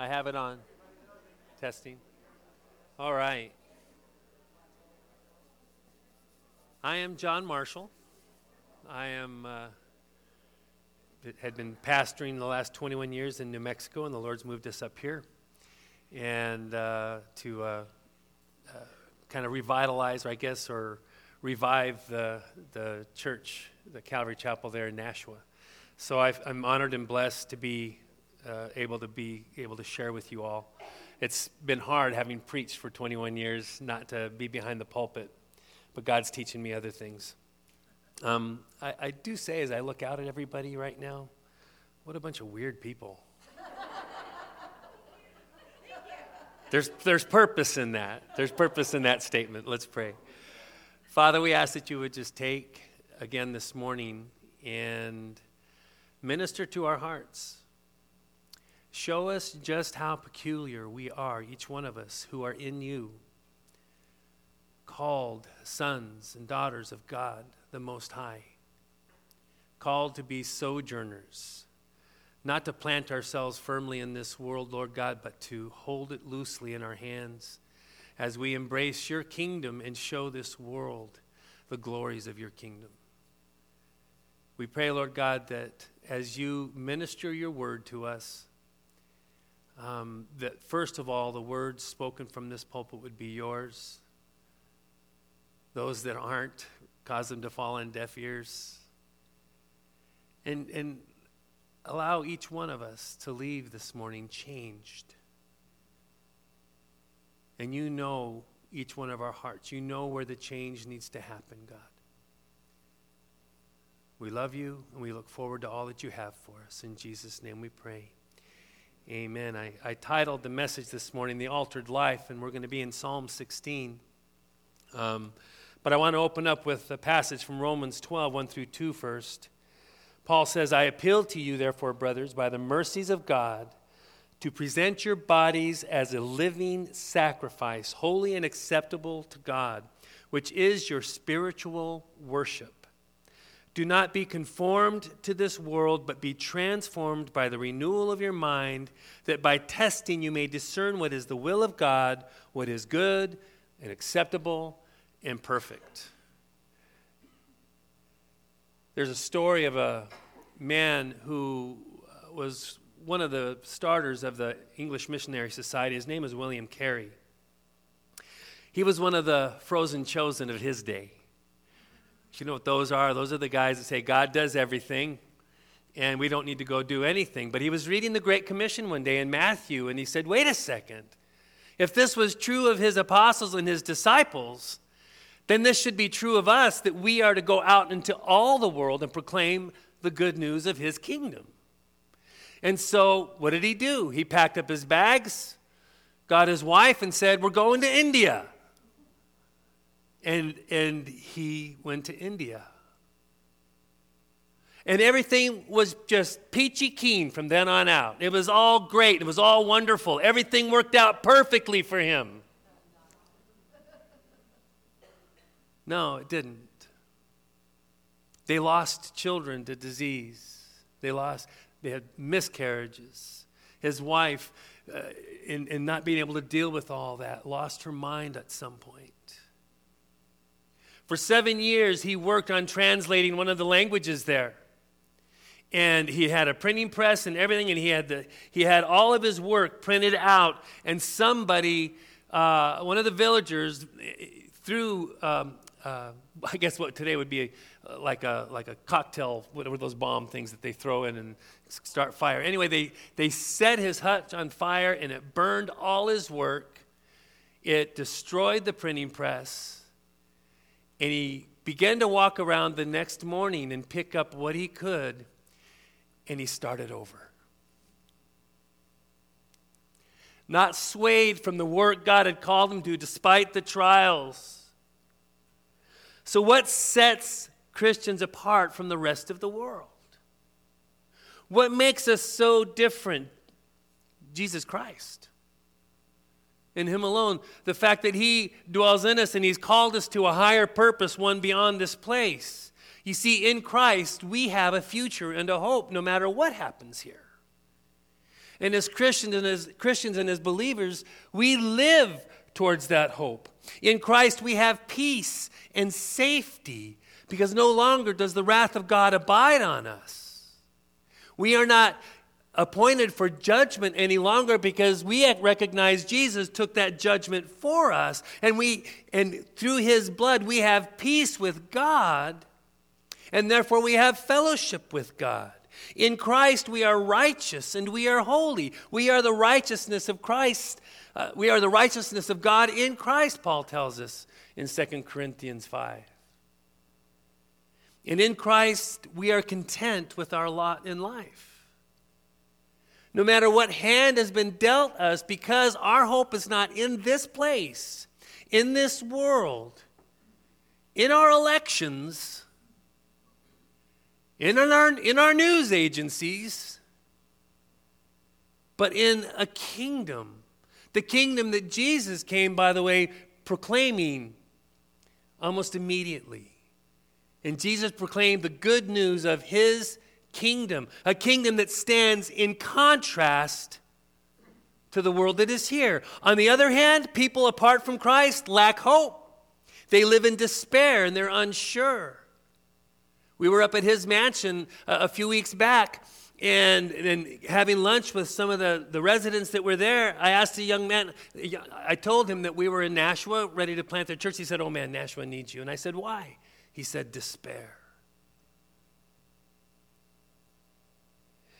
I have it on. Testing. All right. I am John Marshall. I am uh, had been pastoring the last 21 years in New Mexico, and the Lord's moved us up here, and uh, to uh, uh kind of revitalize, I guess, or revive the the church, the Calvary Chapel there in Nashua. So i am honored and blessed to be uh, able to be able to share with you all. It's been hard having preached for 21 years, not to be behind the pulpit, but God's teaching me other things. Um, I, I do say, as I look out at everybody right now, what a bunch of weird people. There's, there's purpose in that. There's purpose in that statement. Let's pray. Father, we ask that you would just take again this morning and minister to our hearts. Show us just how peculiar we are, each one of us who are in you, called sons and daughters of God the Most High, called to be sojourners, not to plant ourselves firmly in this world, Lord God, but to hold it loosely in our hands as we embrace your kingdom and show this world the glories of your kingdom. We pray, Lord God, that as you minister your word to us, um, that first of all, the words spoken from this pulpit would be yours. Those that aren't, cause them to fall on deaf ears. And, and allow each one of us to leave this morning changed. And you know each one of our hearts. You know where the change needs to happen, God. We love you and we look forward to all that you have for us. In Jesus' name we pray. Amen. I, I titled the message this morning, The Altered Life, and we're going to be in Psalm 16. Um, but I want to open up with a passage from Romans 12, 1 through 2 first. Paul says, I appeal to you, therefore, brothers, by the mercies of God, to present your bodies as a living sacrifice, holy and acceptable to God, which is your spiritual worship. Do not be conformed to this world, but be transformed by the renewal of your mind, that by testing you may discern what is the will of God, what is good and acceptable and perfect. There's a story of a man who uh, was one of the starters of the English Missionary Society. His name is William Carey. He was one of the frozen chosen of his day. You know what those are? Those are the guys that say God does everything and we don't need to go do anything. But he was reading the Great Commission one day in Matthew and he said, Wait a second. If this was true of his apostles and his disciples, then this should be true of us that we are to go out into all the world and proclaim the good news of his kingdom. And so, what did he do? He packed up his bags, got his wife, and said, We're going to India. And, and he went to India. And everything was just peachy keen from then on out. It was all great. It was all wonderful. Everything worked out perfectly for him. No, it didn't. They lost children to disease. They lost, they had miscarriages. His wife, uh, in, in not being able to deal with all that, lost her mind at some point. For seven years, he worked on translating one of the languages there. And he had a printing press and everything, and he had, the, he had all of his work printed out. And somebody, uh, one of the villagers, threw, um, uh, I guess what today would be a, like, a, like a cocktail, whatever those bomb things that they throw in and start fire. Anyway, they, they set his hut on fire, and it burned all his work. It destroyed the printing press and he began to walk around the next morning and pick up what he could, and he started over. Not swayed from the work God had called him to, despite the trials. So, what sets Christians apart from the rest of the world? What makes us so different? Jesus Christ in Him alone. The fact that He dwells in us and He's called us to a higher purpose, one beyond this place. You see, in Christ, we have a future and a hope no matter what happens here. And as Christians and as Christians and as believers, we live towards that hope. In Christ we have peace and safety because no longer does the wrath of God abide on us. We are not appointed for judgment any longer because we recognize Jesus took that judgment for us and we and through his blood we have peace with God and therefore we have fellowship with God. In Christ we are righteous and we are holy. We are the righteousness of Christ. Uh, we are the righteousness of God in Christ, Paul tells us in 2 Corinthians 5. And in Christ we are content with our lot in life no matter what hand has been dealt us, because our hope is not in this place, in this world, in our elections, in our, in our news agencies, but in a kingdom. The kingdom that Jesus came, by the way, proclaiming almost immediately. And Jesus proclaimed the good news of his kingdom, a kingdom that stands in contrast to the world that is here. On the other hand, people apart from Christ lack hope. They live in despair and they're unsure. We were up at his mansion uh, a, few weeks back and, and having lunch with some of the, the residents that were there. I asked a young man, I told him that we were in Nashua ready to plant their church. He said, Oh man, Nashua needs you. And I said, Why? He said, Despair.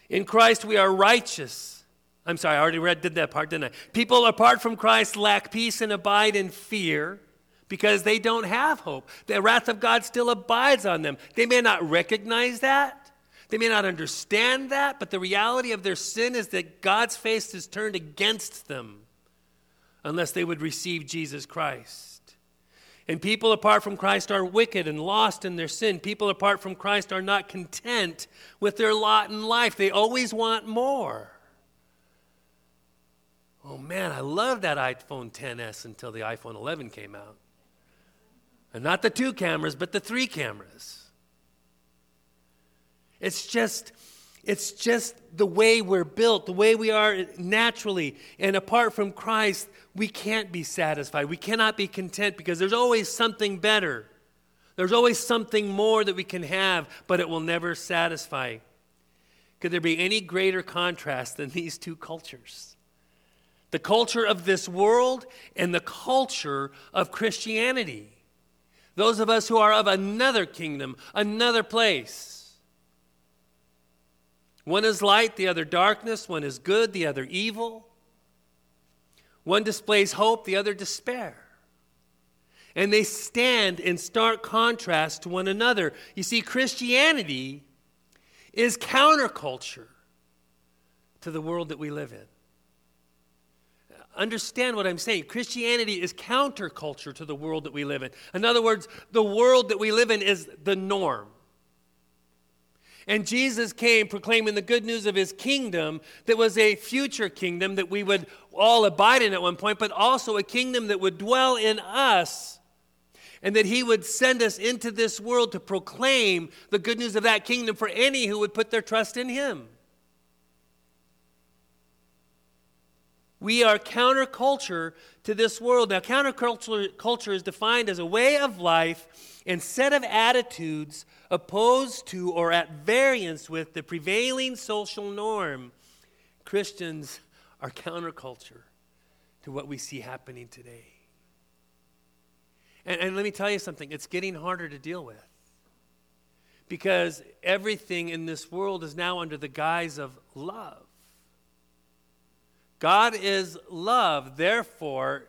In Christ we are righteous. I'm sorry, I already read did that part, didn't I? People apart from Christ lack peace and abide in fear because they don't have hope. The wrath of God still abides on them. They may not recognize that. They may not understand that, but the reality of their sin is that God's face is turned against them unless they would receive Jesus Christ. And people apart from Christ are wicked and lost in their sin. People apart from Christ are not content with their lot in life, they always want more. Oh man, I love that iPhone 10s until the iPhone 11 came out. And not the two cameras, but the three cameras. It's just it's just the way we're built, the way we are naturally. And apart from Christ, we can't be satisfied. We cannot be content because there's always something better. There's always something more that we can have, but it will never satisfy. Could there be any greater contrast than these two cultures? The culture of this world and the culture of Christianity. Those of us who are of another kingdom, another place. One is light, the other darkness. One is good, the other evil. One displays hope, the other despair. And they stand in stark contrast to one another. You see, Christianity is counterculture to the world that we live in. Understand what I'm saying. Christianity is counterculture to the world that we live in. In other words, the world that we live in is the norm. And Jesus came proclaiming the good news of his kingdom that was a future kingdom that we would all abide in at one point, but also a kingdom that would dwell in us and that he would send us into this world to proclaim the good news of that kingdom for any who would put their trust in him. We are counterculture to this world. Now, counterculture culture is defined as a way of life and set of attitudes opposed to or at variance with the prevailing social norm. Christians are counterculture to what we see happening today. And, and let me tell you something, it's getting harder to deal with. Because everything in this world is now under the guise of love. God is love, therefore,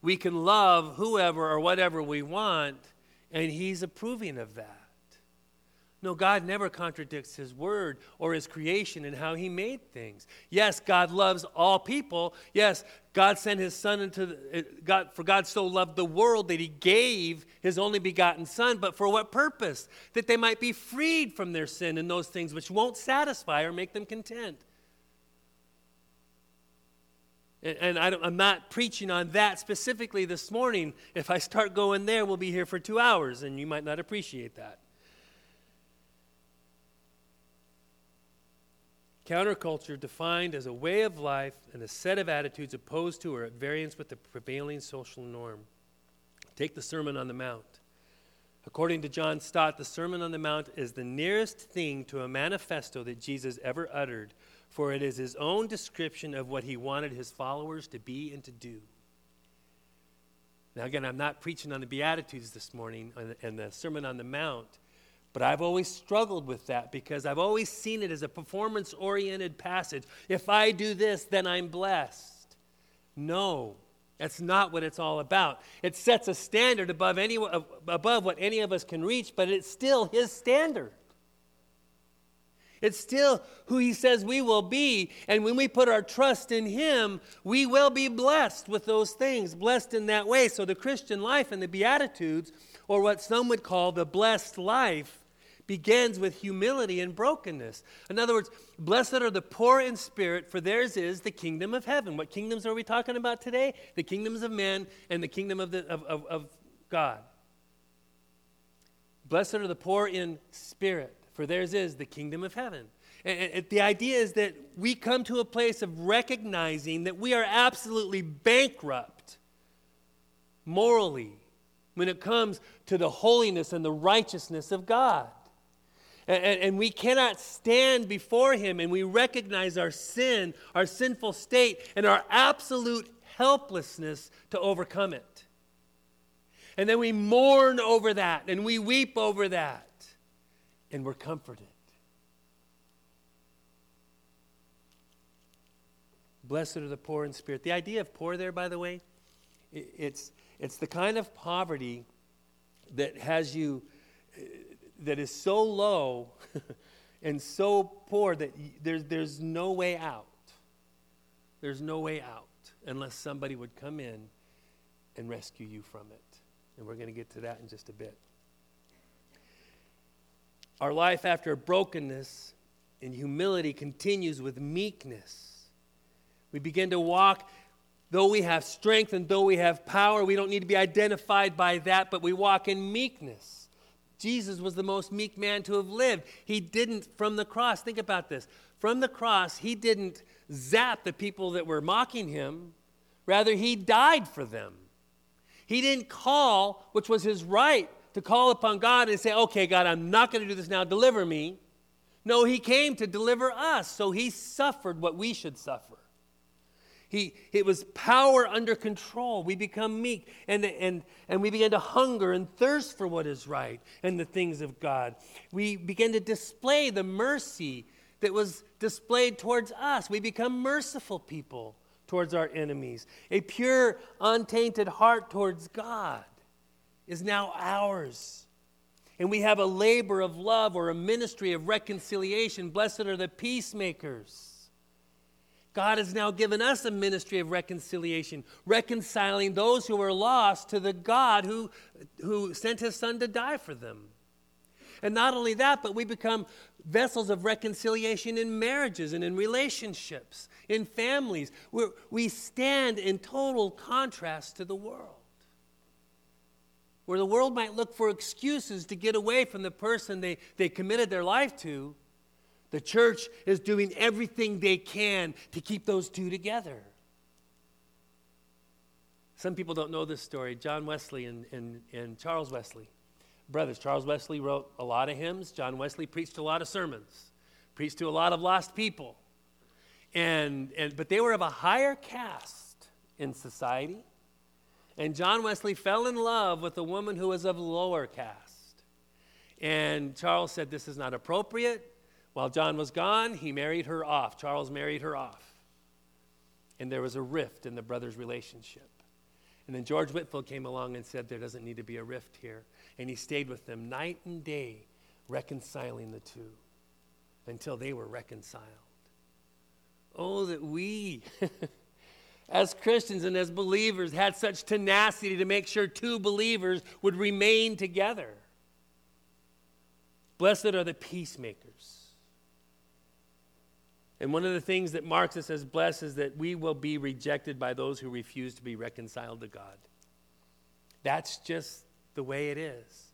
we can love whoever or whatever we want, and He's approving of that. No, God never contradicts His word or His creation and how He made things. Yes, God loves all people. Yes, God sent His Son into the, God, for God so loved the world that He gave His only begotten Son. But for what purpose? That they might be freed from their sin and those things which won't satisfy or make them content. And I am not preaching on that specifically this morning. If I start going there, we'll be here for two hours, and you might not appreciate that. Counterculture defined as a way of life and a set of attitudes opposed to or at variance with the prevailing social norm. Take the Sermon on the Mount. According to John Stott, the Sermon on the Mount is the nearest thing to a manifesto that Jesus ever uttered, for it is his own description of what he wanted his followers to be and to do. Now, again, I'm not preaching on the Beatitudes this morning and the Sermon on the Mount, but I've always struggled with that because I've always seen it as a performance oriented passage. If I do this, then I'm blessed. No, that's not what it's all about. It sets a standard above, any, above what any of us can reach, but it's still His standard. It's still who He says we will be. And when we put our trust in Him, we will be blessed with those things, blessed in that way. So the Christian life and the Beatitudes, or what some would call the blessed life, begins with humility and brokenness. In other words, blessed are the poor in spirit, for theirs is the kingdom of heaven. What kingdoms are we talking about today? The kingdoms of men and the kingdom of, the, of, of, of God. Blessed are the poor in spirit for theirs is the kingdom of heaven. And, the idea is that we come to a place of recognizing that we are absolutely bankrupt morally when it comes to the holiness and the righteousness of God. And, and, we cannot stand before Him and we recognize our sin, our sinful state, and our absolute helplessness to overcome it. And then we mourn over that and we weep over that and we're comforted. Blessed are the poor in spirit. The idea of poor there, by the way, it's, it's the kind of poverty that has you, uh, that is so low and so poor that there's, there's no way out. There's no way out unless somebody would come in and rescue you from it. And we're going to get to that in just a bit. Our life after brokenness and humility continues with meekness. We begin to walk, though we have strength and though we have power, we don't need to be identified by that, but we walk in meekness. Jesus was the most meek man to have lived. He didn't, from the cross, think about this. From the cross, he didn't zap the people that were mocking him, rather, he died for them. He didn't call, which was his right, to call upon God and say, okay, God, I'm not going to do this now, deliver me. No, he came to deliver us, so he suffered what we should suffer. He, it was power under control. We become meek and, and, and we begin to hunger and thirst for what is right and the things of God. We begin to display the mercy that was displayed towards us. We become merciful people towards our enemies, a pure, untainted heart towards God is now ours. And we have a labor of love or a ministry of reconciliation. Blessed are the peacemakers. God has now given us a ministry of reconciliation, reconciling those who are lost to the God who, who sent his son to die for them. And not only that, but we become vessels of reconciliation in marriages and in relationships, in families. We're, we stand in total contrast to the world where the world might look for excuses to get away from the person they, they committed their life to, the church is doing everything they can to keep those two together. Some people don't know this story. John Wesley and, and, and Charles Wesley, brothers. Charles Wesley wrote a lot of hymns. John Wesley preached a lot of sermons, preached to a lot of lost people. And, and, but they were of a higher caste in society. And John Wesley fell in love with a woman who was of lower caste. And Charles said, This is not appropriate. While John was gone, he married her off. Charles married her off. And there was a rift in the brothers' relationship. And then George Whitefield came along and said, There doesn't need to be a rift here. And he stayed with them night and day, reconciling the two until they were reconciled. Oh, that we. as Christians and as believers had such tenacity to make sure two believers would remain together. Blessed are the peacemakers. And one of the things that marks us as blessed is that we will be rejected by those who refuse to be reconciled to God. That's just the way it is.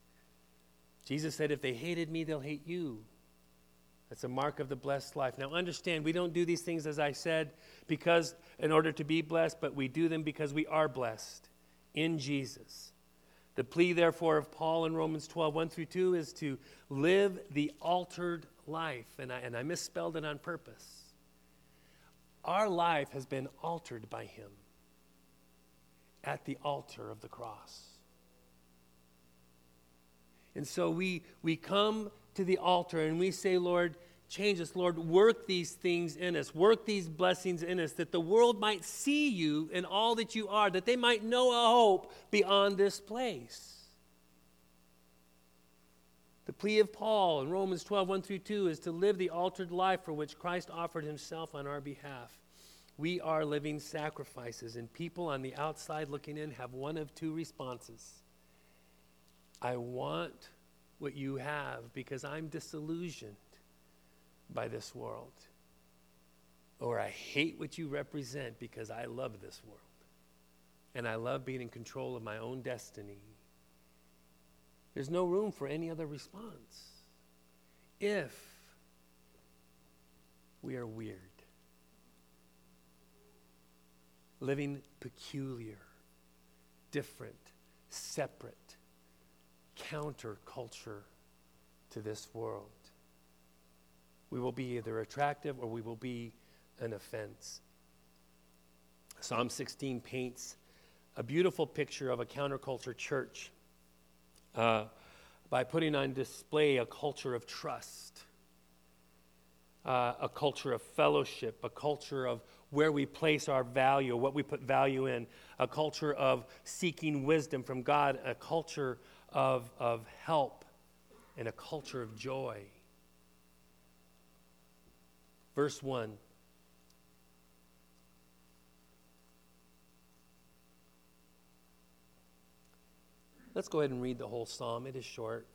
Jesus said, If they hated me, they'll hate you. That's a mark of the blessed life. Now, understand, we don't do these things, as I said, because in order to be blessed, but we do them because we are blessed in Jesus. The plea, therefore, of Paul in Romans 12, 1 through 2 is to live the altered life. And I, and I misspelled it on purpose. Our life has been altered by Him at the altar of the cross. And so we, we come to the altar and we say, Lord, change us. Lord, work these things in us, work these blessings in us, that the world might see you and all that you are, that they might know a hope beyond this place. The plea of Paul in Romans 12, 1 through 2 is to live the altered life for which Christ offered himself on our behalf. We are living sacrifices, and people on the outside looking in have one of two responses I want what you have because I'm disillusioned by this world. Or I hate what you represent because I love this world. And I love being in control of my own destiny. There's no room for any other response. If we are weird, living peculiar, different, separate, counterculture to this world. We will be either attractive or we will be an offense. Psalm 16 paints a beautiful picture of a counterculture church uh, by putting on display a culture of trust, uh, a culture of fellowship, a culture of where we place our value, what we put value in, a culture of seeking wisdom from God, a culture of, of help and a culture of joy. Verse 1. Let's go ahead and read the whole psalm. It is short,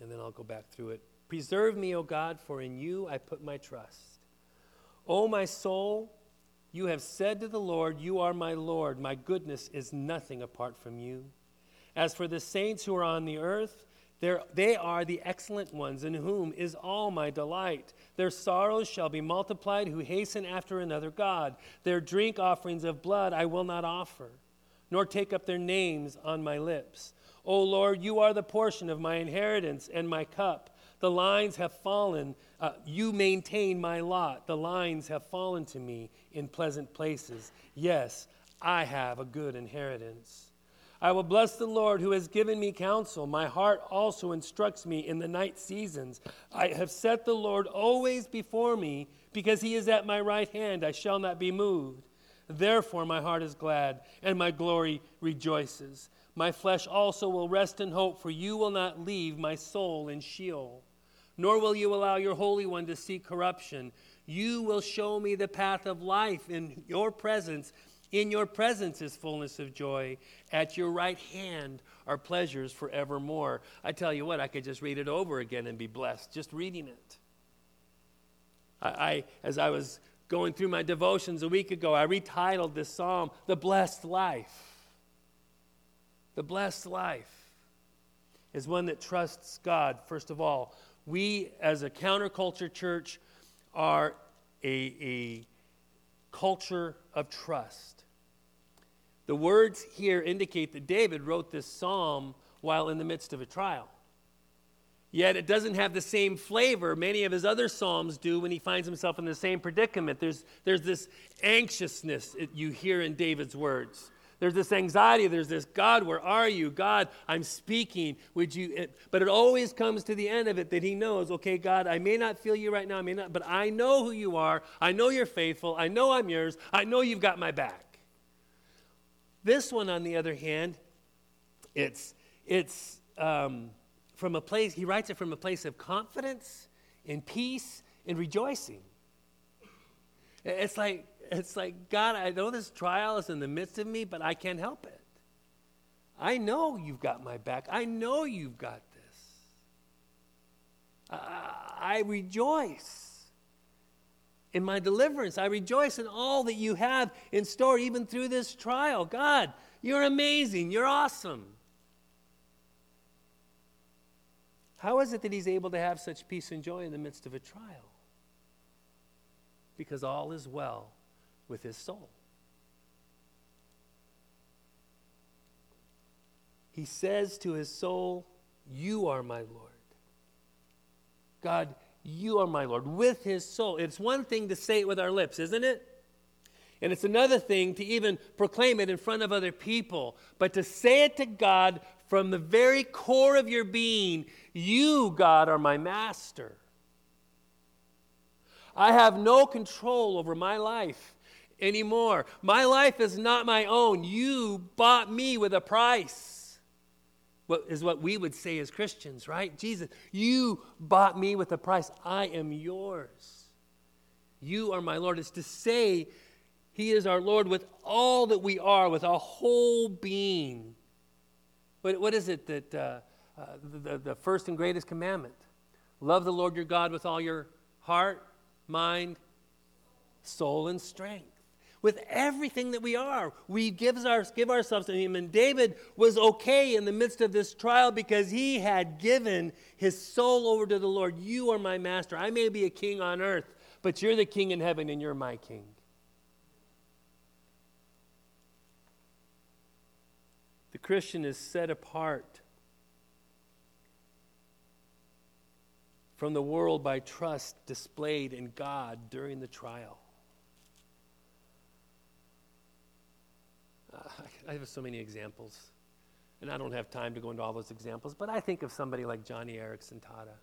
and then I'll go back through it. Preserve me, O God, for in you I put my trust. O my soul, you have said to the Lord, You are my Lord. My goodness is nothing apart from you. As for the saints who are on the earth, they are the excellent ones, in whom is all my delight. Their sorrows shall be multiplied who hasten after another God. Their drink offerings of blood I will not offer, nor take up their names on my lips. O Lord, you are the portion of my inheritance and my cup. The lines have fallen. Uh, you maintain my lot. The lines have fallen to me in pleasant places. Yes, I have a good inheritance. I will bless the Lord who has given me counsel. My heart also instructs me in the night seasons. I have set the Lord always before me, because he is at my right hand. I shall not be moved. Therefore, my heart is glad, and my glory rejoices. My flesh also will rest in hope, for you will not leave my soul in Sheol, nor will you allow your Holy One to see corruption. You will show me the path of life. In your presence in your presence is fullness of joy. At your right hand are pleasures forevermore. I tell you what, I could just read it over again and be blessed just reading it. I, I as I was going through my devotions a week ago, I retitled this psalm, The Blessed Life. The blessed life is one that trusts God, first of all. We, as a counterculture church, are a, a culture of trust. The words here indicate that David wrote this psalm while in the midst of a trial. Yet it doesn't have the same flavor many of his other psalms do when he finds himself in the same predicament. There's, there's this anxiousness you hear in David's words. There's this anxiety. There's this, God, where are you? God, I'm speaking. Would you? It, but it always comes to the end of it that he knows, okay, God, I may not feel you right now, I may not, but I know who you are. I know you're faithful. I know I'm yours. I know you've got my back. This one, on the other hand, it's, it's um, from a place, he writes it from a place of confidence and peace and rejoicing. It's like, it's like, God, I know this trial is in the midst of me, but I can't help it. I know you've got my back. I know you've got this. I, I rejoice in my deliverance. I rejoice in all that you have in store, even through this trial. God, you're amazing. You're awesome. How is it that he's able to have such peace and joy in the midst of a trial? Because all is well with his soul. He says to his soul, You are my Lord. God, you are my Lord, with his soul. It's one thing to say it with our lips, isn't it? And it's another thing to even proclaim it in front of other people. But to say it to God from the very core of your being, you, God, are my master. I have no control over my life anymore. My life is not my own. You bought me with a price what is what we would say as Christians, right? Jesus, you bought me with a price. I am yours. You are my Lord. It's to say he is our Lord with all that we are, with our whole being. What, what is it that uh, uh, the, the first and greatest commandment? Love the Lord your God with all your heart, mind, soul, and strength with everything that we are. We give, our, give ourselves to Him. And David was okay in the midst of this trial because he had given his soul over to the Lord. You are my master. I may be a king on earth, but you're the king in heaven and you're my king. The Christian is set apart from the world by trust displayed in God during the trial. I have so many examples, and I don't have time to go into all those examples, but I think of somebody like Joni Eareckson Tada.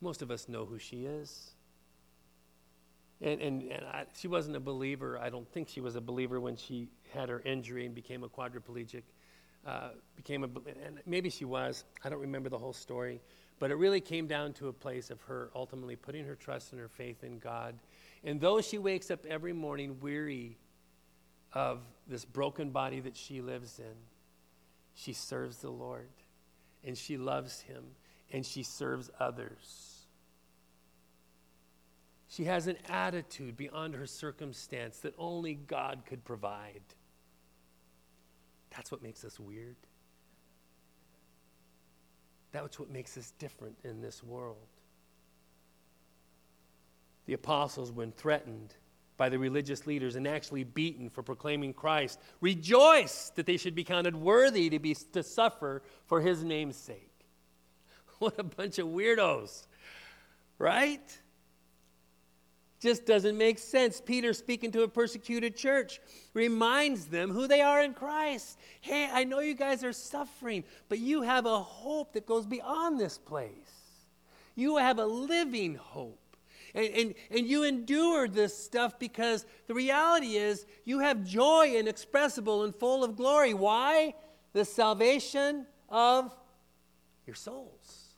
Most of us know who she is. And, and, and I, she wasn't a believer. I don't think she was a believer when she had her injury and became a quadriplegic. Uh, became a, and maybe she was. I don't remember the whole story. But it really came down to a place of her ultimately putting her trust and her faith in God. And though she wakes up every morning weary of this broken body that she lives in, she serves the Lord and she loves Him and she serves others. She has an attitude beyond her circumstance that only God could provide. That's what makes us weird. That's what makes us different in this world. The apostles, when threatened, by the religious leaders and actually beaten for proclaiming Christ, rejoice that they should be counted worthy to, be, to suffer for his name's sake. What a bunch of weirdos, right? Just doesn't make sense. Peter, speaking to a persecuted church, reminds them who they are in Christ. Hey, I know you guys are suffering, but you have a hope that goes beyond this place. You have a living hope. And, and, and you endured this stuff because the reality is you have joy inexpressible and full of glory. Why? The salvation of your souls.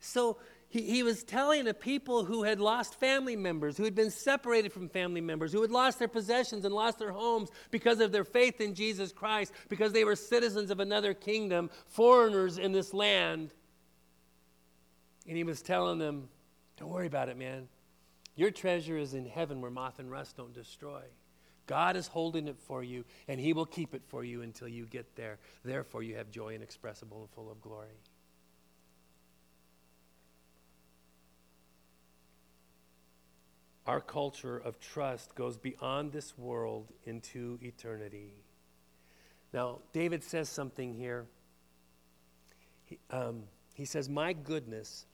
So he, he was telling a people who had lost family members, who had been separated from family members, who had lost their possessions and lost their homes because of their faith in Jesus Christ, because they were citizens of another kingdom, foreigners in this land. And he was telling them, Don't worry about it, man. Your treasure is in heaven where moth and rust don't destroy. God is holding it for you, and He will keep it for you until you get there. Therefore, you have joy inexpressible and full of glory. Our culture of trust goes beyond this world into eternity. Now, David says something here. He, um, he says, My goodness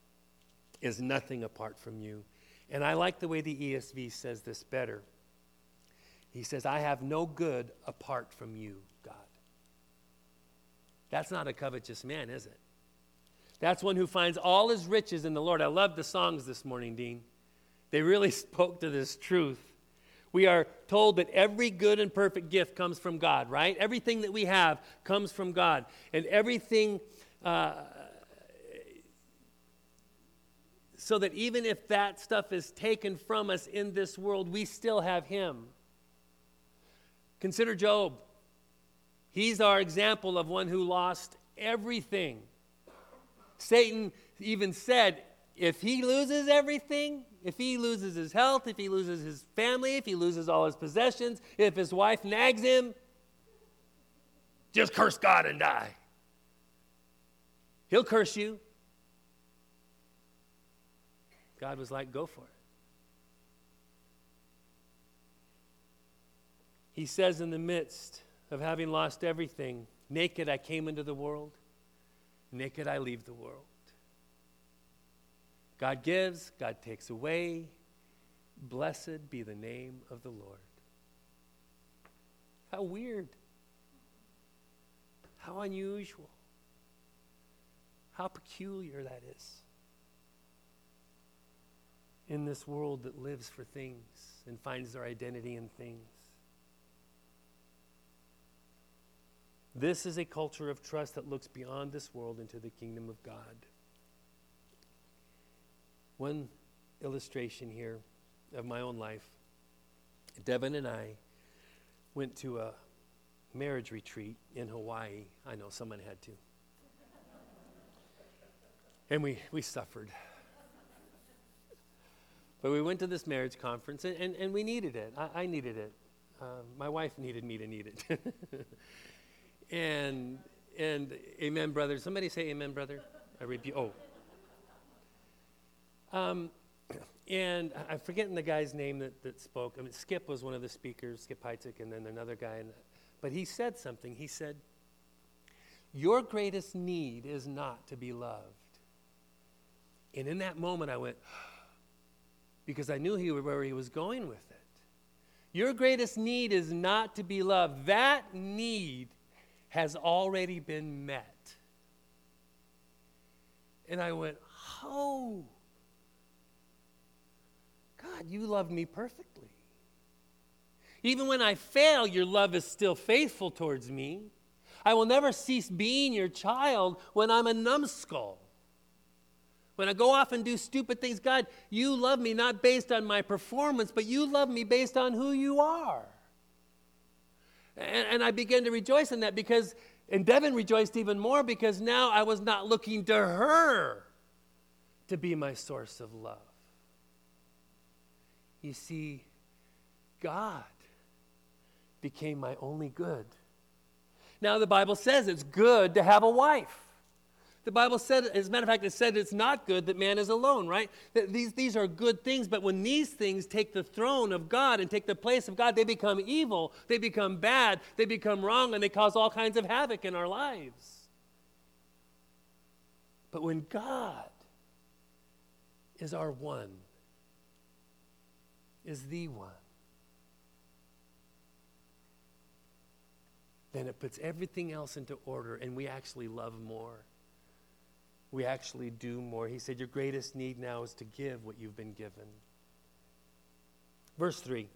is nothing apart from you. And I like the way the ESV says this better. He says, I have no good apart from you, God. That's not a covetous man, is it? That's one who finds all his riches in the Lord. I love the songs this morning, Dean. They really spoke to this truth. We are told that every good and perfect gift comes from God, right? Everything that we have comes from God. And everything uh, so that even if that stuff is taken from us in this world, we still have Him. Consider Job. He's our example of one who lost everything. Satan even said, if he loses everything, if he loses his health, if he loses his family, if he loses all his possessions, if his wife nags him, just curse God and die. He'll curse you. God was like, go for it. He says, in the midst of having lost everything, naked I came into the world, naked I leave the world. God gives, God takes away. Blessed be the name of the Lord. How weird. How unusual. How peculiar that is in this world that lives for things and finds their identity in things. This is a culture of trust that looks beyond this world into the kingdom of God. One illustration here of my own life Devin and I went to a marriage retreat in Hawaii. I know someone had to. and we, we suffered. But we went to this marriage conference and, and, and we needed it. I, I needed it. Uh, my wife needed me to need it. and, and amen, brother. Somebody say amen, brother. I rebuke. Oh. Um, and I'm forgetting the guy's name that, that spoke. I mean, Skip was one of the speakers, Skip Heitzig, and then another guy. But he said something. He said, Your greatest need is not to be loved. And in that moment, I went, because I knew he, where he was going with it. Your greatest need is not to be loved. That need has already been met. And I went, Oh, God, you love me perfectly. Even when I fail, your love is still faithful towards me. I will never cease being your child when I'm a numbskull. When I go off and do stupid things, God, you love me not based on my performance, but you love me based on who you are. And, and I began to rejoice in that because, and Devin rejoiced even more because now I was not looking to her to be my source of love. You see, God became my only good. Now, the Bible says it's good to have a wife. The Bible said, as a matter of fact, it said it's not good that man is alone, right? That these, these are good things, but when these things take the throne of God and take the place of God, they become evil, they become bad, they become wrong, and they cause all kinds of havoc in our lives. But when God is our one, is the one, then it puts everything else into order and we actually love more we actually do more. He said, Your greatest need now is to give what you've been given. Verse 3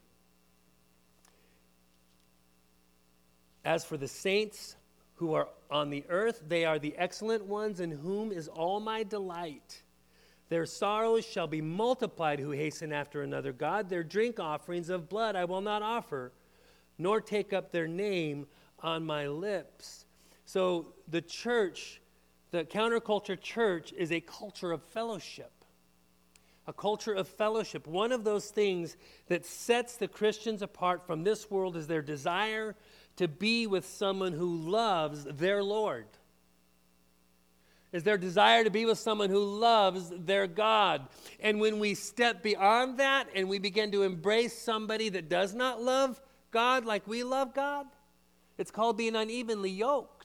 As for the saints who are on the earth, they are the excellent ones in whom is all my delight. Their sorrows shall be multiplied who hasten after another God. Their drink offerings of blood I will not offer, nor take up their name on my lips. So the church the counterculture church is a culture of fellowship. A culture of fellowship. One of those things that sets the Christians apart from this world is their desire to be with someone who loves their Lord. Is their desire to be with someone who loves their God. And when we step beyond that and we begin to embrace somebody that does not love God like we love God, it's called being unevenly yoked.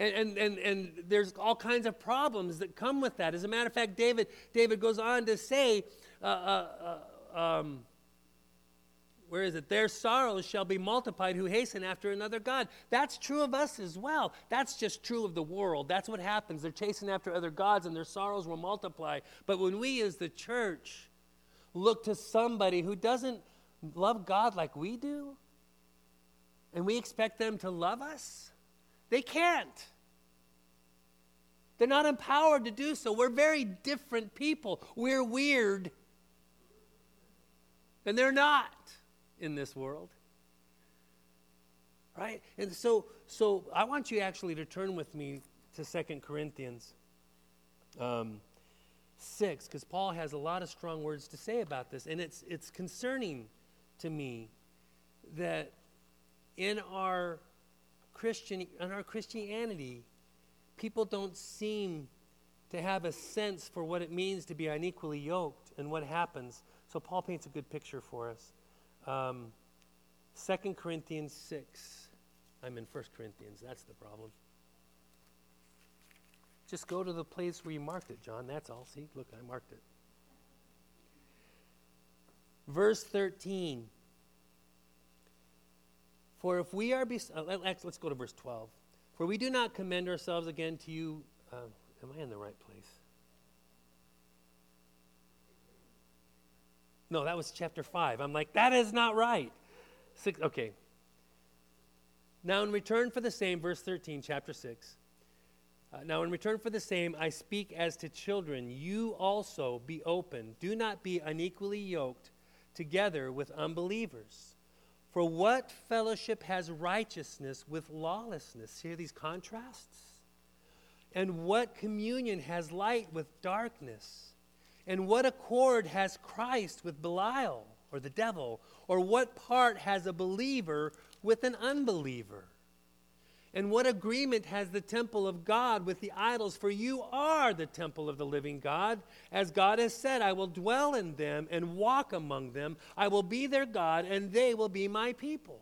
And, and, and, there's all kinds of problems that come with that. As a matter of fact, David, David goes on to say, uh, uh, uh, um, where is it? Their sorrows shall be multiplied who hasten after another God. That's true of us as well. That's just true of the world. That's what happens. They're chasing after other gods and their sorrows will multiply. But when we as the church look to somebody who doesn't love God like we do, and we expect them to love us, they can't. They're not empowered to do so. We're very different people. We're weird. And they're not in this world. Right? And so so I want you actually to turn with me to Second Corinthians um, 6, because Paul has a lot of strong words to say about this. And it's it's concerning to me that in our Christian in our Christianity, people don't seem to have a sense for what it means to be unequally yoked and what happens. So Paul paints a good picture for us. Um, 2 Corinthians 6. I'm in 1 Corinthians. That's the problem. Just go to the place where you marked it, John. That's all. See, look, I marked it. Verse 13. For if we are, bes- uh, let's go to verse 12. For we do not commend ourselves again to you. Uh, am I in the right place? No, that was chapter 5. I'm like, that is not right. Six, okay. Now, in return for the same, verse 13, chapter 6. Uh, now, in return for the same, I speak as to children. You also be open. Do not be unequally yoked together with unbelievers. For what fellowship has righteousness with lawlessness? See these contrasts? And what communion has light with darkness? And what accord has Christ with Belial or the devil? Or what part has a believer with an unbeliever? And what agreement has the temple of God with the idols? For you are the temple of the living God. As God has said, I will dwell in them and walk among them. I will be their God, and they will be my people.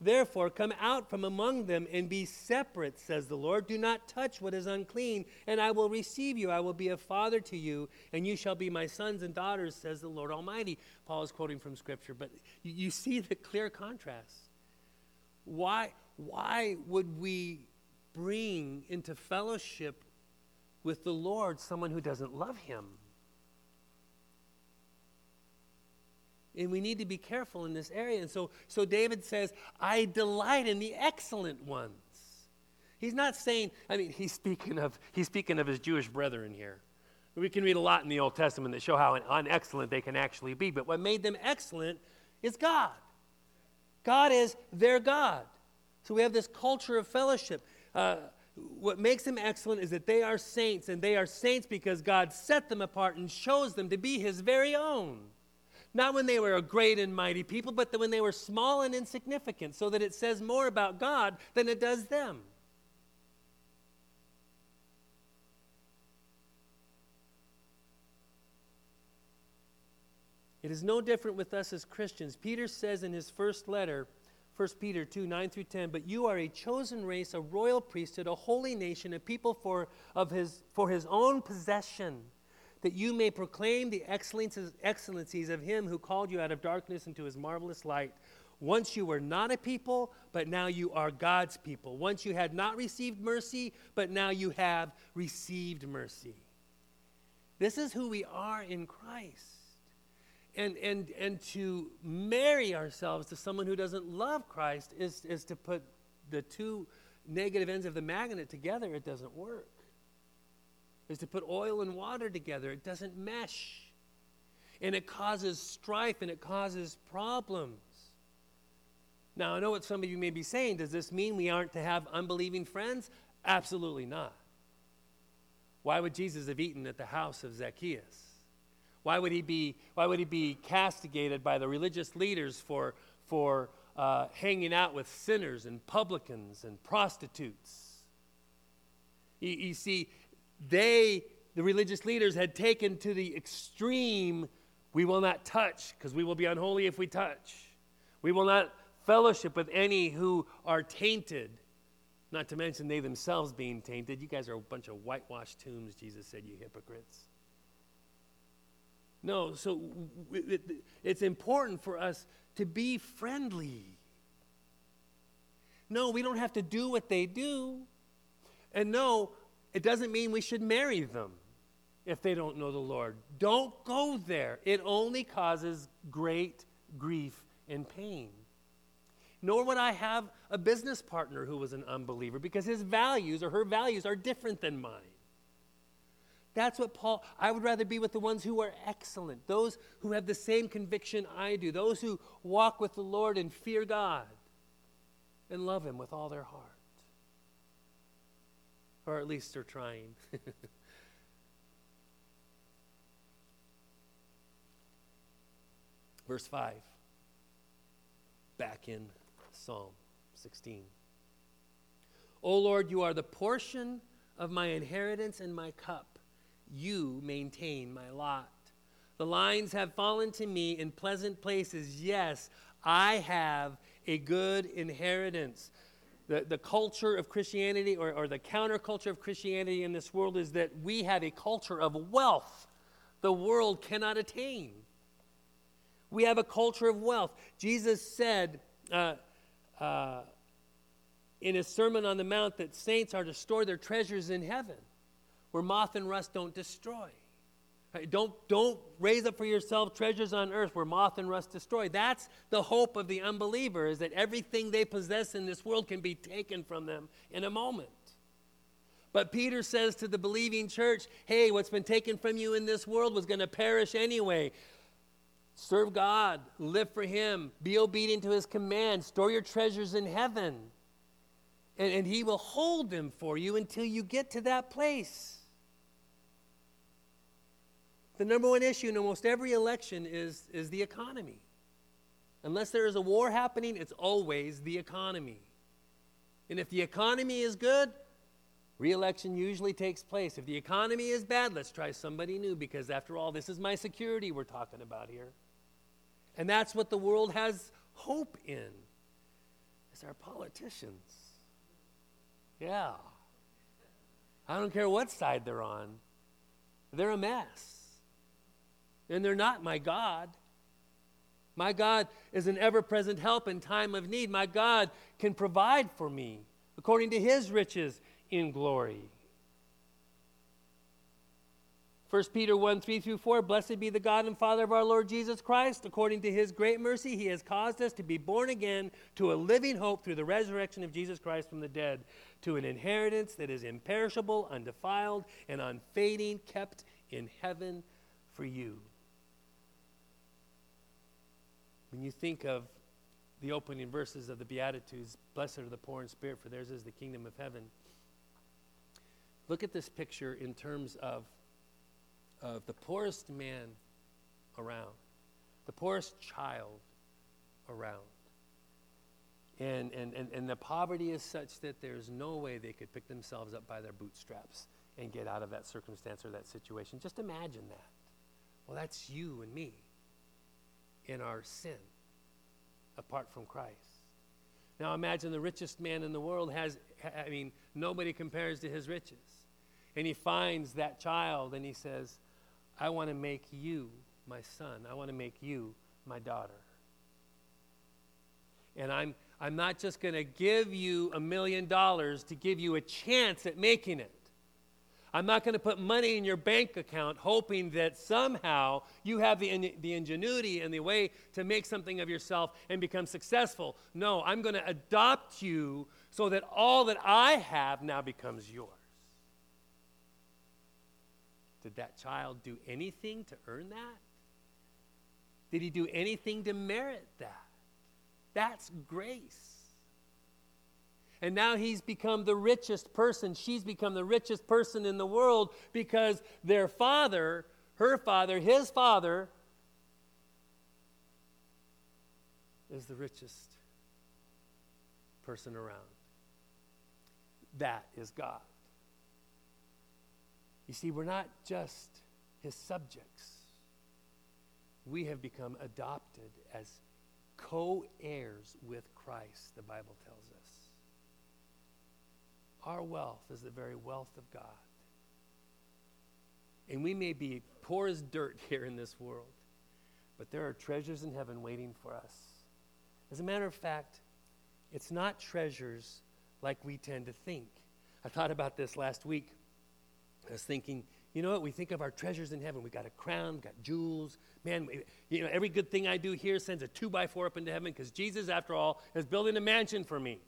Therefore, come out from among them and be separate, says the Lord. Do not touch what is unclean, and I will receive you. I will be a father to you, and you shall be my sons and daughters, says the Lord Almighty. Paul is quoting from Scripture, but you, see the clear contrast. Why? Why would we bring into fellowship with the Lord someone who doesn't love him? And we need to be careful in this area. And so, so David says, I delight in the excellent ones. He's not saying, I mean, he's speaking of, he's speaking of his Jewish brethren here. We can read a lot in the Old Testament that show how unexcellent they can actually be. But what made them excellent is God. God is their God. So we have this culture of fellowship. Uh, what makes them excellent is that they are saints, and they are saints because God set them apart and chose them to be His very own. Not when they were a great and mighty people, but when they were small and insignificant, so that it says more about God than it does them. It is no different with us as Christians. Peter says in his first letter, 1 Peter 2 9 through 10. But you are a chosen race, a royal priesthood, a holy nation, a people for, of his, for his own possession, that you may proclaim the excellencies, excellencies of him who called you out of darkness into his marvelous light. Once you were not a people, but now you are God's people. Once you had not received mercy, but now you have received mercy. This is who we are in Christ and, and, and to marry ourselves to someone who doesn't love Christ is, is to put the two negative ends of the magnet together. It doesn't work. Is to put oil and water together. It doesn't mesh. And it causes strife and it causes problems. Now, I know what some of you may be saying. Does this mean we aren't to have unbelieving friends? Absolutely not. Why would Jesus have eaten at the house of Zacchaeus? Why would he be, why would he be castigated by the religious leaders for, for uh, hanging out with sinners and publicans and prostitutes? You, you see, they, the religious leaders, had taken to the extreme we will not touch because we will be unholy if we touch. We will not fellowship with any who are tainted. Not to mention they themselves being tainted. You guys are a bunch of whitewashed tombs, Jesus said, you hypocrites. No, so it's important for us to be friendly. No, we don't have to do what they do. And no, it doesn't mean we should marry them if they don't know the Lord. Don't go there. It only causes great grief and pain. Nor would I have a business partner who was an unbeliever because his values or her values are different than mine. That's what Paul, I would rather be with the ones who are excellent, those who have the same conviction I do, those who walk with the Lord and fear God and love Him with all their heart. Or at least they're trying. Verse 5, back in Psalm 16. O Lord, you are the portion of my inheritance and my cup. You maintain my lot. The lines have fallen to me in pleasant places. Yes, I have a good inheritance. The, the culture of Christianity or, or the counterculture of Christianity in this world is that we have a culture of wealth the world cannot attain. We have a culture of wealth. Jesus said uh, uh, in his Sermon on the Mount that saints are to store their treasures in heaven, where moth and rust don't destroy. Don't, don't raise up for yourself treasures on earth where moth and rust destroy. That's the hope of the unbeliever, is that everything they possess in this world can be taken from them in a moment. But Peter says to the believing church, hey, what's been taken from you in this world was going to perish anyway. Serve God, live for Him, be obedient to His command, store your treasures in heaven, and, and He will hold them for you until you get to that place. The number one issue in almost every election is, is the economy. Unless there is a war happening, it's always the economy. And if the economy is good, Reelection usually takes place. If the economy is bad, let's try somebody new because, after all, this is my security we're talking about here. And that's what the world has hope in, is our politicians. Yeah. I don't care what side they're on, they're a mess. And they're not my God. My God is an ever present help in time of need. My God can provide for me according to his riches in glory. 1 Peter 1 3 through 4 Blessed be the God and Father of our Lord Jesus Christ. According to his great mercy, he has caused us to be born again to a living hope through the resurrection of Jesus Christ from the dead, to an inheritance that is imperishable, undefiled, and unfading, kept in heaven for you. When you think of the opening verses of the Beatitudes, blessed are the poor in spirit, for theirs is the kingdom of heaven. Look at this picture in terms of, of the poorest man around, the poorest child around. And, and, and, and the poverty is such that there's no way they could pick themselves up by their bootstraps and get out of that circumstance or that situation. Just imagine that. Well, that's you and me in our sin apart from Christ. Now imagine the richest man in the world has, I mean, nobody compares to his riches. And he finds that child and he says, I want to make you my son. I want to make you my daughter. And I'm, I'm not just going to give you a million dollars to give you a chance at making it. I'm not going to put money in your bank account hoping that somehow you have the, the ingenuity and the way to make something of yourself and become successful. No, I'm going to adopt you so that all that I have now becomes yours. Did that child do anything to earn that? Did he do anything to merit that? That's grace. And now he's become the richest person. She's become the richest person in the world because their father, her father, his father, is the richest person around. That is God. You see, we're not just his subjects, we have become adopted as co heirs with Christ, the Bible tells us. Our wealth is the very wealth of God. And we may be poor as dirt here in this world, but there are treasures in heaven waiting for us. As a matter of fact, it's not treasures like we tend to think. I thought about this last week. I was thinking, you know what? We think of our treasures in heaven. We got a crown, got jewels. Man, we, you know, every good thing I do here sends a two by four up into heaven because Jesus, after all, is building a mansion for me.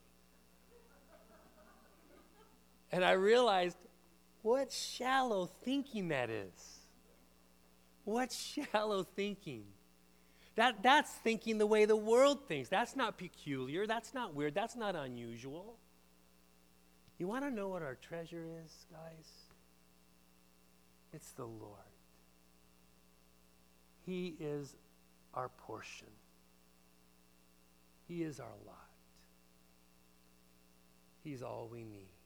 And I realized what shallow thinking that is. What shallow thinking. That, that's thinking the way the world thinks. That's not peculiar. That's not weird. That's not unusual. You want to know what our treasure is, guys? It's the Lord. He is our portion, He is our lot. He's all we need.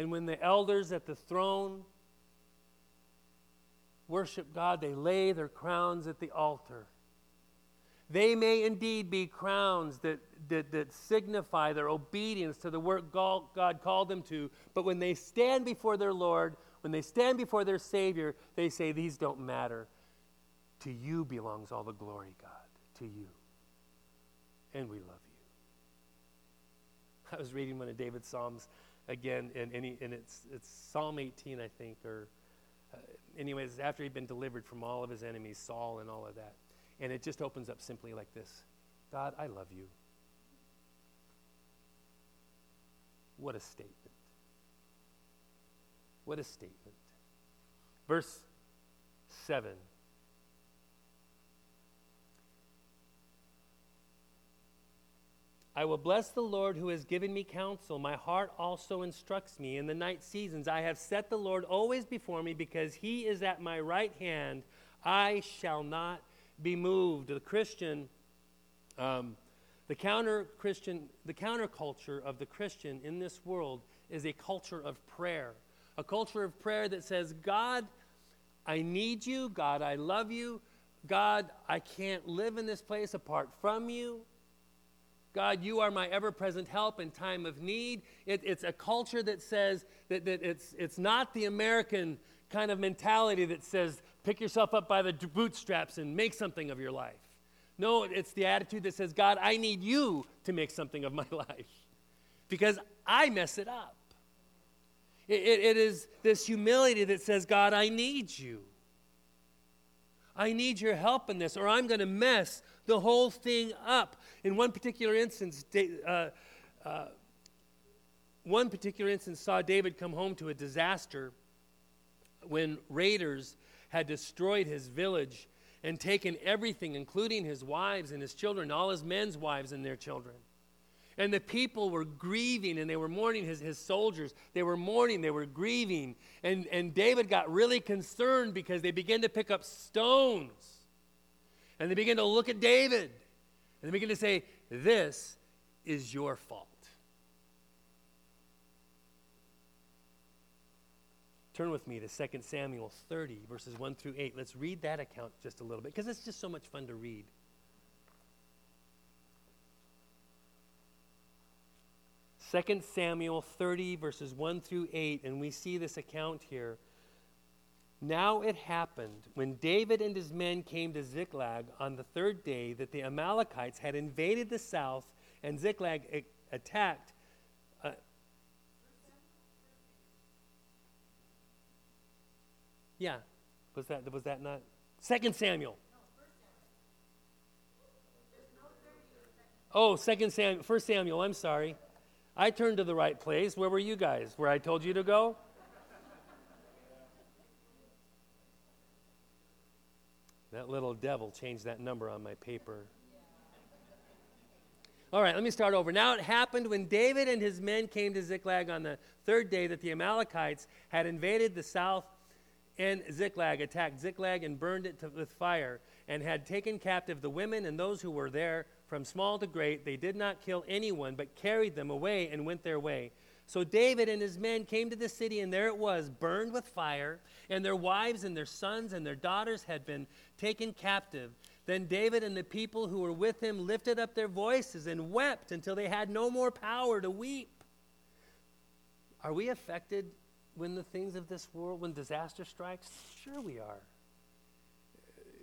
And when the elders at the throne worship God, they lay their crowns at the altar. They may indeed be crowns that, that, that signify their obedience to the work God called them to, but when they stand before their Lord, when they stand before their Savior, they say, These don't matter. To you belongs all the glory, God. To you. And we love you. I was reading one of David's Psalms again, and, he, and it's, it's Psalm 18, I think, or uh, anyways, after he'd been delivered from all of his enemies, Saul and all of that. And it just opens up simply like this God, I love you. What a statement. What a statement. Verse 7. I will bless the Lord who has given me counsel. My heart also instructs me. In the night seasons, I have set the Lord always before me because he is at my right hand. I shall not be moved. The Christian, um, the counter Christian, the counterculture of the Christian in this world is a culture of prayer. A culture of prayer that says, God, I need you. God, I love you. God, I can't live in this place apart from you. God, you are my ever present help in time of need. It, it's a culture that says that, that it's, it's not the American kind of mentality that says, pick yourself up by the bootstraps and make something of your life. No, it's the attitude that says, God, I need you to make something of my life because I mess it up. It, it, it is this humility that says, God, I need you. I need your help in this, or I'm going to mess the whole thing up. In one particular instance, uh, uh, one particular instance saw David come home to a disaster when raiders had destroyed his village and taken everything, including his wives and his children, all his men's wives and their children. And the people were grieving and they were mourning his, his soldiers. They were mourning, they were grieving. And, and David got really concerned because they began to pick up stones. And they began to look at David. And they began to say, This is your fault. Turn with me to 2 Samuel 30, verses 1 through 8. Let's read that account just a little bit because it's just so much fun to read. 2 Samuel 30, verses 1 through 8, and we see this account here. Now it happened when David and his men came to Ziklag on the third day that the Amalekites had invaded the south, and Ziklag attacked. Uh, yeah, was that was that not Second Samuel? Oh, Second Samuel, First Samuel. I'm sorry. I turned to the right place. Where were you guys? Where I told you to go? That little devil changed that number on my paper. All right, let me start over. Now it happened when David and his men came to Ziklag on the third day that the Amalekites had invaded the south and Ziklag, attacked Ziklag and burned it to, with fire, and had taken captive the women and those who were there from small to great. They did not kill anyone, but carried them away and went their way. So David and his men came to the city, and there it was, burned with fire, and their wives and their sons and their daughters had been taken captive. Then David and the people who were with him lifted up their voices and wept until they had no more power to weep. Are we affected when the things of this world, when disaster strikes? Sure, we are.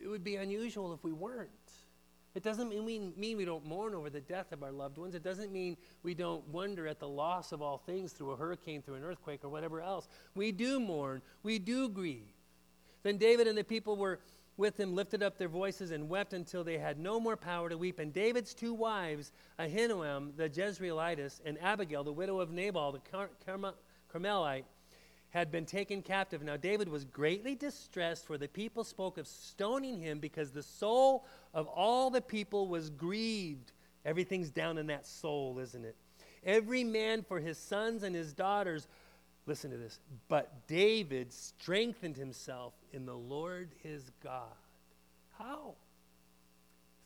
It would be unusual if we weren't. It doesn't mean, we, mean we don't mourn over the death of our loved ones. It doesn't mean we don't wonder at the loss of all things through a hurricane, through an earthquake, or whatever else. We do mourn. We do grieve. Then David and the people were with him lifted up their voices and wept until they had no more power to weep. And David's two wives, Ahinoam the Jezreelitess and Abigail, the widow of Nabal the Car- Carmelite, had been taken captive. Now David was greatly distressed, for the people spoke of stoning him because the soul of all the people was grieved. Everything's down in that soul, isn't it? Every man for his sons and his daughters. Listen to this. But David strengthened himself in the Lord his God. How?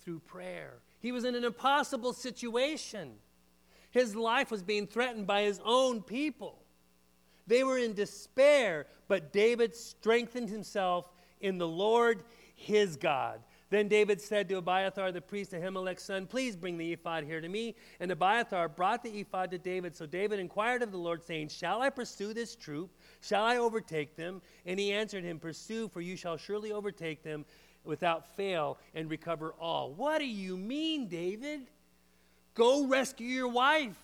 Through prayer. He was in an impossible situation. His life was being threatened by his own people. They were in despair, but David strengthened himself in the Lord his God. Then David said to Abiathar the priest, Ahimelech's son, Please bring the ephod here to me. And Abiathar brought the ephod to David. So David inquired of the Lord, saying, Shall I pursue this troop? Shall I overtake them? And he answered him, Pursue, for you shall surely overtake them without fail and recover all. What do you mean, David? Go rescue your wife.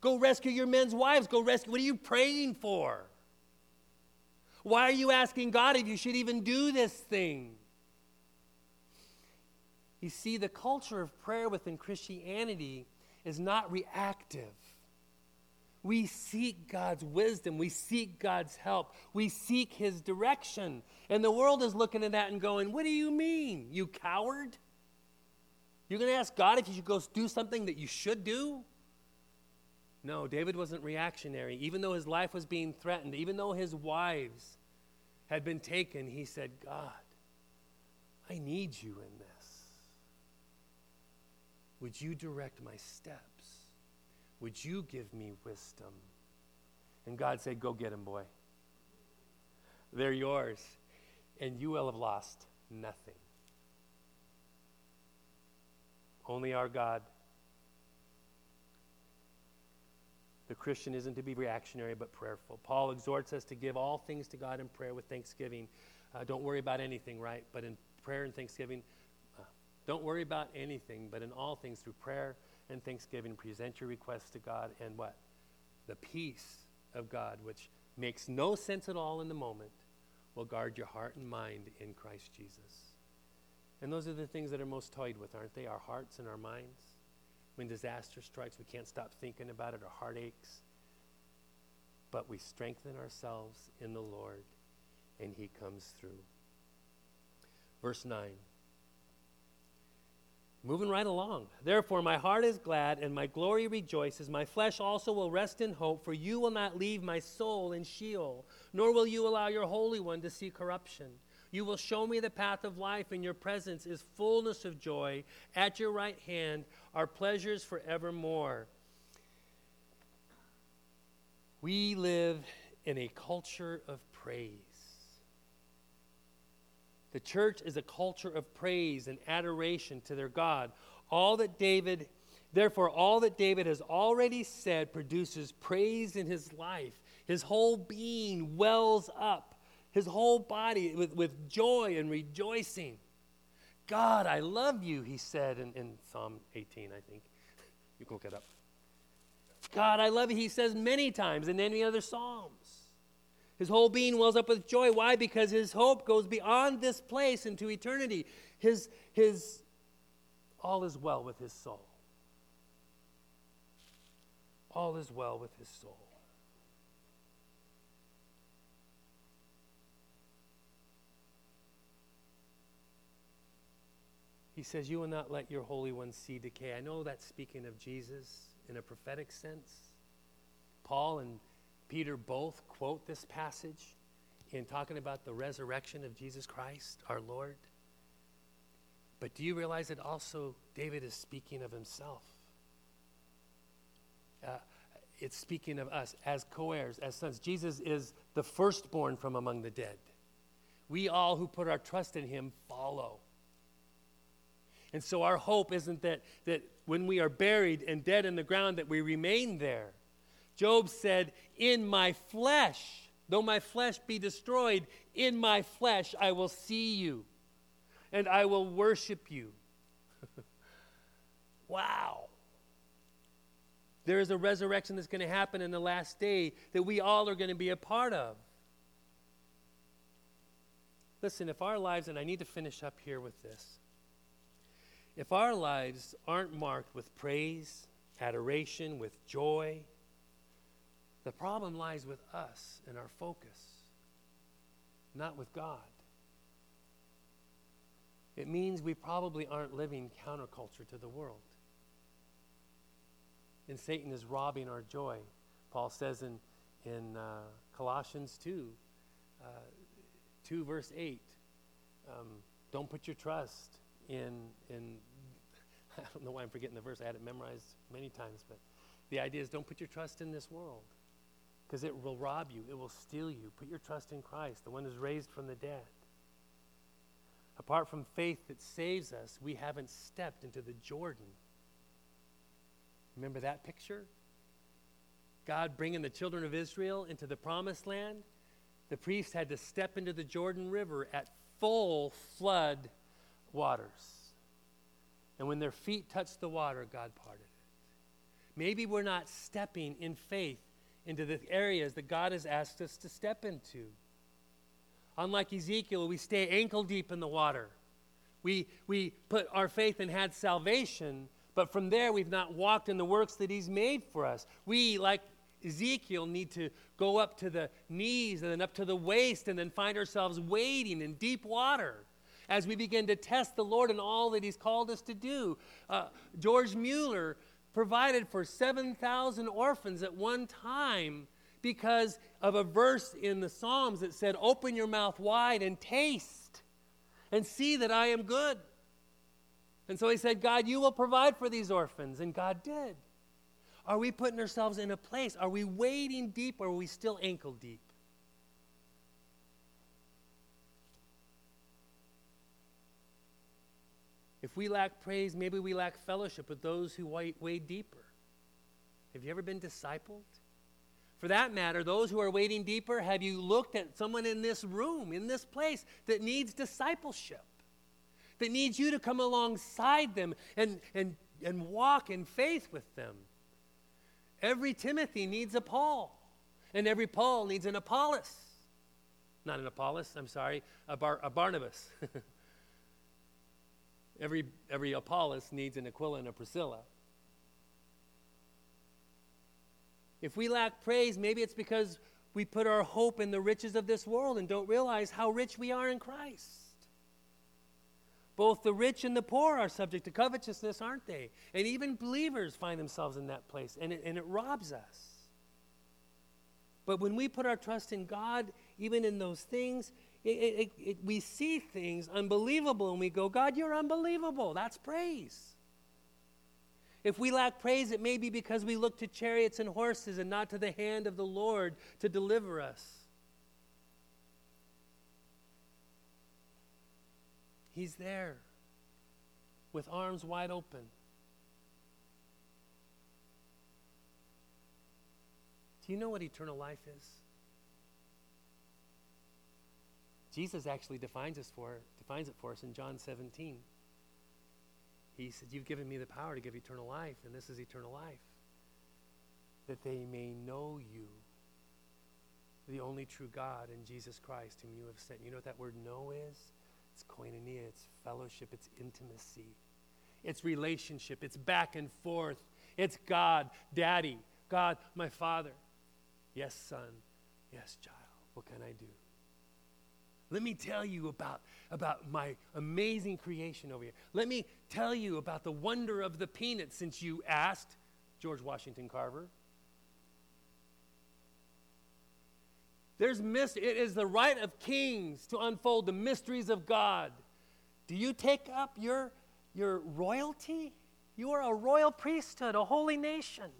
Go rescue your men's wives. Go rescue. What are you praying for? Why are you asking God if you should even do this thing? You see, the culture of prayer within Christianity is not reactive. We seek God's wisdom. We seek God's help. We seek His direction. And the world is looking at that and going, What do you mean, you coward? You're going to ask God if you should go do something that you should do? No, David wasn't reactionary. Even though his life was being threatened, even though his wives had been taken, he said, God, I need you in this. Would you direct my steps? Would you give me wisdom? And God said, Go get him, boy. They're yours. And you will have lost nothing. Only our God. The Christian isn't to be reactionary but prayerful. Paul exhorts us to give all things to God in prayer with thanksgiving. Uh, don't worry about anything, right? But in prayer and thanksgiving, uh, don't worry about anything, but in all things through prayer and thanksgiving, present your requests to God and what? The peace of God, which makes no sense at all in the moment, will guard your heart and mind in Christ Jesus. And those are the things that are most toyed with, aren't they? Our hearts and our minds. When disaster strikes, we can't stop thinking about it, our heart aches. But we strengthen ourselves in the Lord, and He comes through. Verse 9. Moving right along. Therefore, my heart is glad and my glory rejoices. My flesh also will rest in hope, for you will not leave my soul in Sheol, nor will you allow your Holy One to see corruption. You will show me the path of life, and your presence is fullness of joy. At your right hand are pleasures forevermore. We live in a culture of praise. The church is a culture of praise and adoration to their God. All that David, therefore, all that David has already said produces praise in his life. His whole being wells up, his whole body with, with joy and rejoicing. God, I love you, he said in, in Psalm 18, I think. You can look it up. God, I love you, he says many times in any other Psalms. His whole being wells up with joy. Why? Because his hope goes beyond this place into eternity. His, his, all is well with his soul. All is well with his soul. He says, You will not let your Holy One see decay. I know that's speaking of Jesus in a prophetic sense. Paul and Peter both quote this passage in talking about the resurrection of Jesus Christ, our Lord. But do you realize that also David is speaking of himself? Uh, it's speaking of us as co heirs, as sons. Jesus is the firstborn from among the dead. We all who put our trust in him follow. And so our hope isn't that, that when we are buried and dead in the ground that we remain there. Job said, In my flesh, though my flesh be destroyed, in my flesh I will see you and I will worship you. wow. There is a resurrection that's going to happen in the last day that we all are going to be a part of. Listen, if our lives, and I need to finish up here with this, if our lives aren't marked with praise, adoration, with joy, the problem lies with us and our focus, not with God. It means we probably aren't living counterculture to the world. And Satan is robbing our joy. Paul says in, in uh, Colossians 2, uh, 2 verse 8, um, don't put your trust in, in, I don't know why I'm forgetting the verse, I had it memorized many times, but The idea is don't put your trust in this world because it will rob you, it will steal you. Put your trust in Christ, the one who's raised from the dead. Apart from faith that saves us, we haven't stepped into the Jordan. Remember that picture? God bringing the children of Israel into the promised land. The priest had to step into the Jordan River at full flood waters. And when their feet touched the water, God parted it. Maybe we're not stepping in faith into the areas that God has asked us to step into. Unlike Ezekiel, we stay ankle deep in the water. We, we put our faith and had salvation, but from there we've not walked in the works that He's made for us. We, like Ezekiel, need to go up to the knees and then up to the waist and then find ourselves wading in deep water as we begin to test the Lord and all that He's called us to do. Uh, George Mueller provided for 7,000 orphans at one time because of a verse in the Psalms that said, Open your mouth wide and taste and see that I am good. And so he said, God, you will provide for these orphans. And God did. Are we putting ourselves in a place? Are we wading deep or are we still ankle deep? If we lack praise, maybe we lack fellowship with those who wade deeper. Have you ever been discipled? For that matter, those who are wading deeper, have you looked at someone in this room, in this place, that needs discipleship? That needs you to come alongside them and, and, and walk in faith with them? Every Timothy needs a Paul, and every Paul needs an Apollos. Not an Apollos, I'm sorry, a, Bar, a Barnabas. every, every Apollos needs an Aquila and a Priscilla. If we lack praise, maybe it's because we put our hope in the riches of this world and don't realize how rich we are in Christ. Both the rich and the poor are subject to covetousness, aren't they? And even believers find themselves in that place, and it, and it robs us. But when we put our trust in God, even in those things, it, it, it, we see things unbelievable and we go, God, you're unbelievable. That's praise. If we lack praise, it may be because we look to chariots and horses and not to the hand of the Lord to deliver us. He's there with arms wide open. Do you know what eternal life is? Jesus actually defines, us for, defines it for us in John 17. He said, You've given me the power to give eternal life, and this is eternal life. That they may know you, the only true God, and Jesus Christ, whom you have sent. You know what that word know is? It's koinonia, it's fellowship, it's intimacy, it's relationship, it's back and forth. It's God, Daddy, God, my Father. Yes, Son. Yes, child. What can I do? Let me tell you about, about my amazing creation over here. Let me tell you about the wonder of the peanut since you asked, George Washington Carver. There's mis- it is the right of kings to unfold the mysteries of God. Do you take up your, your royalty? You are a royal priesthood, a holy nation.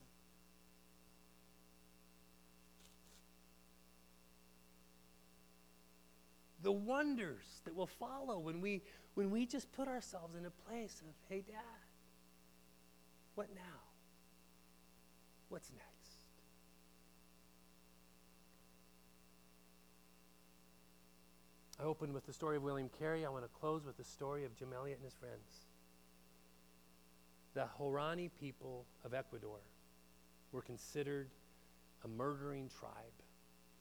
The wonders that will follow when we when we just put ourselves in a place of hey dad what now what's next I opened with the story of William Carey. I want to close with the story of Jim Elliot and his friends. The Huaorani people of Ecuador were considered a murdering tribe.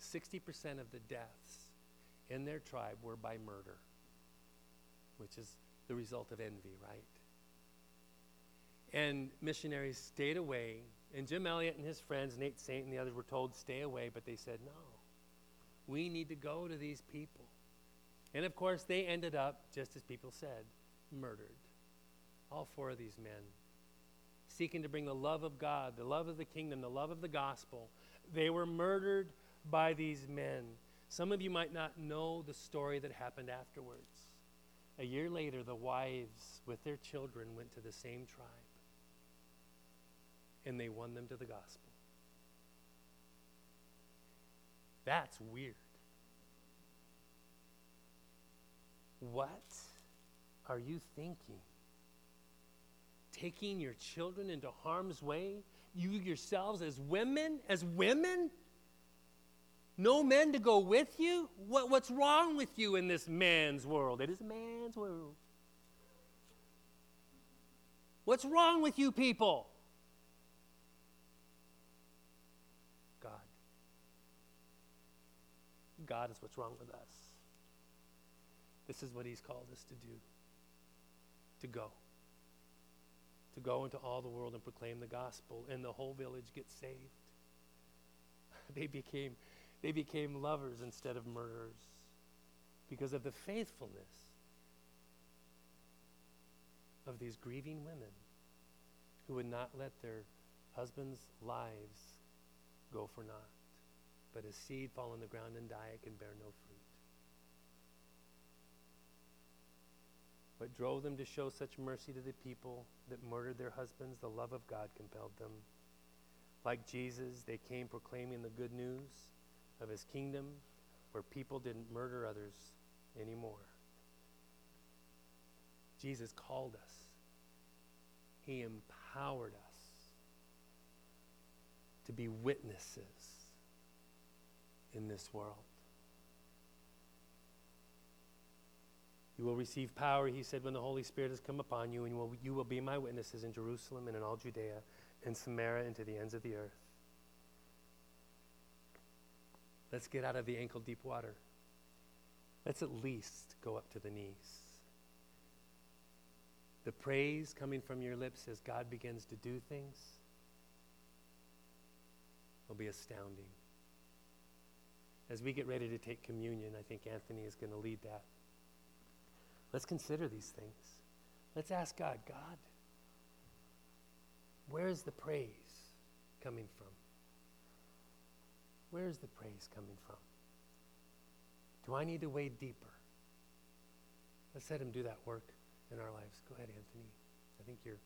60% of the deaths in their tribe were by murder, which is the result of envy, right? And missionaries stayed away, and Jim Elliot and his friends, Nate Saint and the others, were told stay away, but they said no. We need to go to these people. And of course, they ended up, just as people said, murdered. All four of these men, seeking to bring the love of God, the love of the kingdom, the love of the gospel. They were murdered by these men. Some of you might not know the story that happened afterwards. A year later, the wives with their children went to the same tribe. and they won them to the gospel. That's weird. What are you thinking? Taking your children into harm's way? You yourselves as women? As women? No men to go with you? What, what's wrong with you in this man's world? It is a man's world. What's wrong with you people? God. God is what's wrong with us. This is what He's called us to do to go. To go into all the world and proclaim the gospel, and the whole village gets saved. they became they became lovers instead of murderers because of the faithfulness of these grieving women who would not let their husbands' lives go for naught. But as seed fall on the ground and die, it can bear no fruit. What drove them to show such mercy to the people that murdered their husbands? The love of God compelled them. Like Jesus, they came proclaiming the good news of his kingdom where people didn't murder others anymore. Jesus called us, he empowered us to be witnesses in this world. You will receive power, he said, when the Holy Spirit has come upon you, and you will, you will be my witnesses in Jerusalem and in all Judea and Samaria and to the ends of the earth. Let's get out of the ankle deep water. Let's at least go up to the knees. The praise coming from your lips as God begins to do things will be astounding. As we get ready to take communion, I think Anthony is going to lead that. Let's consider these things. Let's ask God, God, where is the praise coming from? Where is the praise coming from? Do I need to wade deeper? Let's let him do that work in our lives. Go ahead, Anthony. I think you're.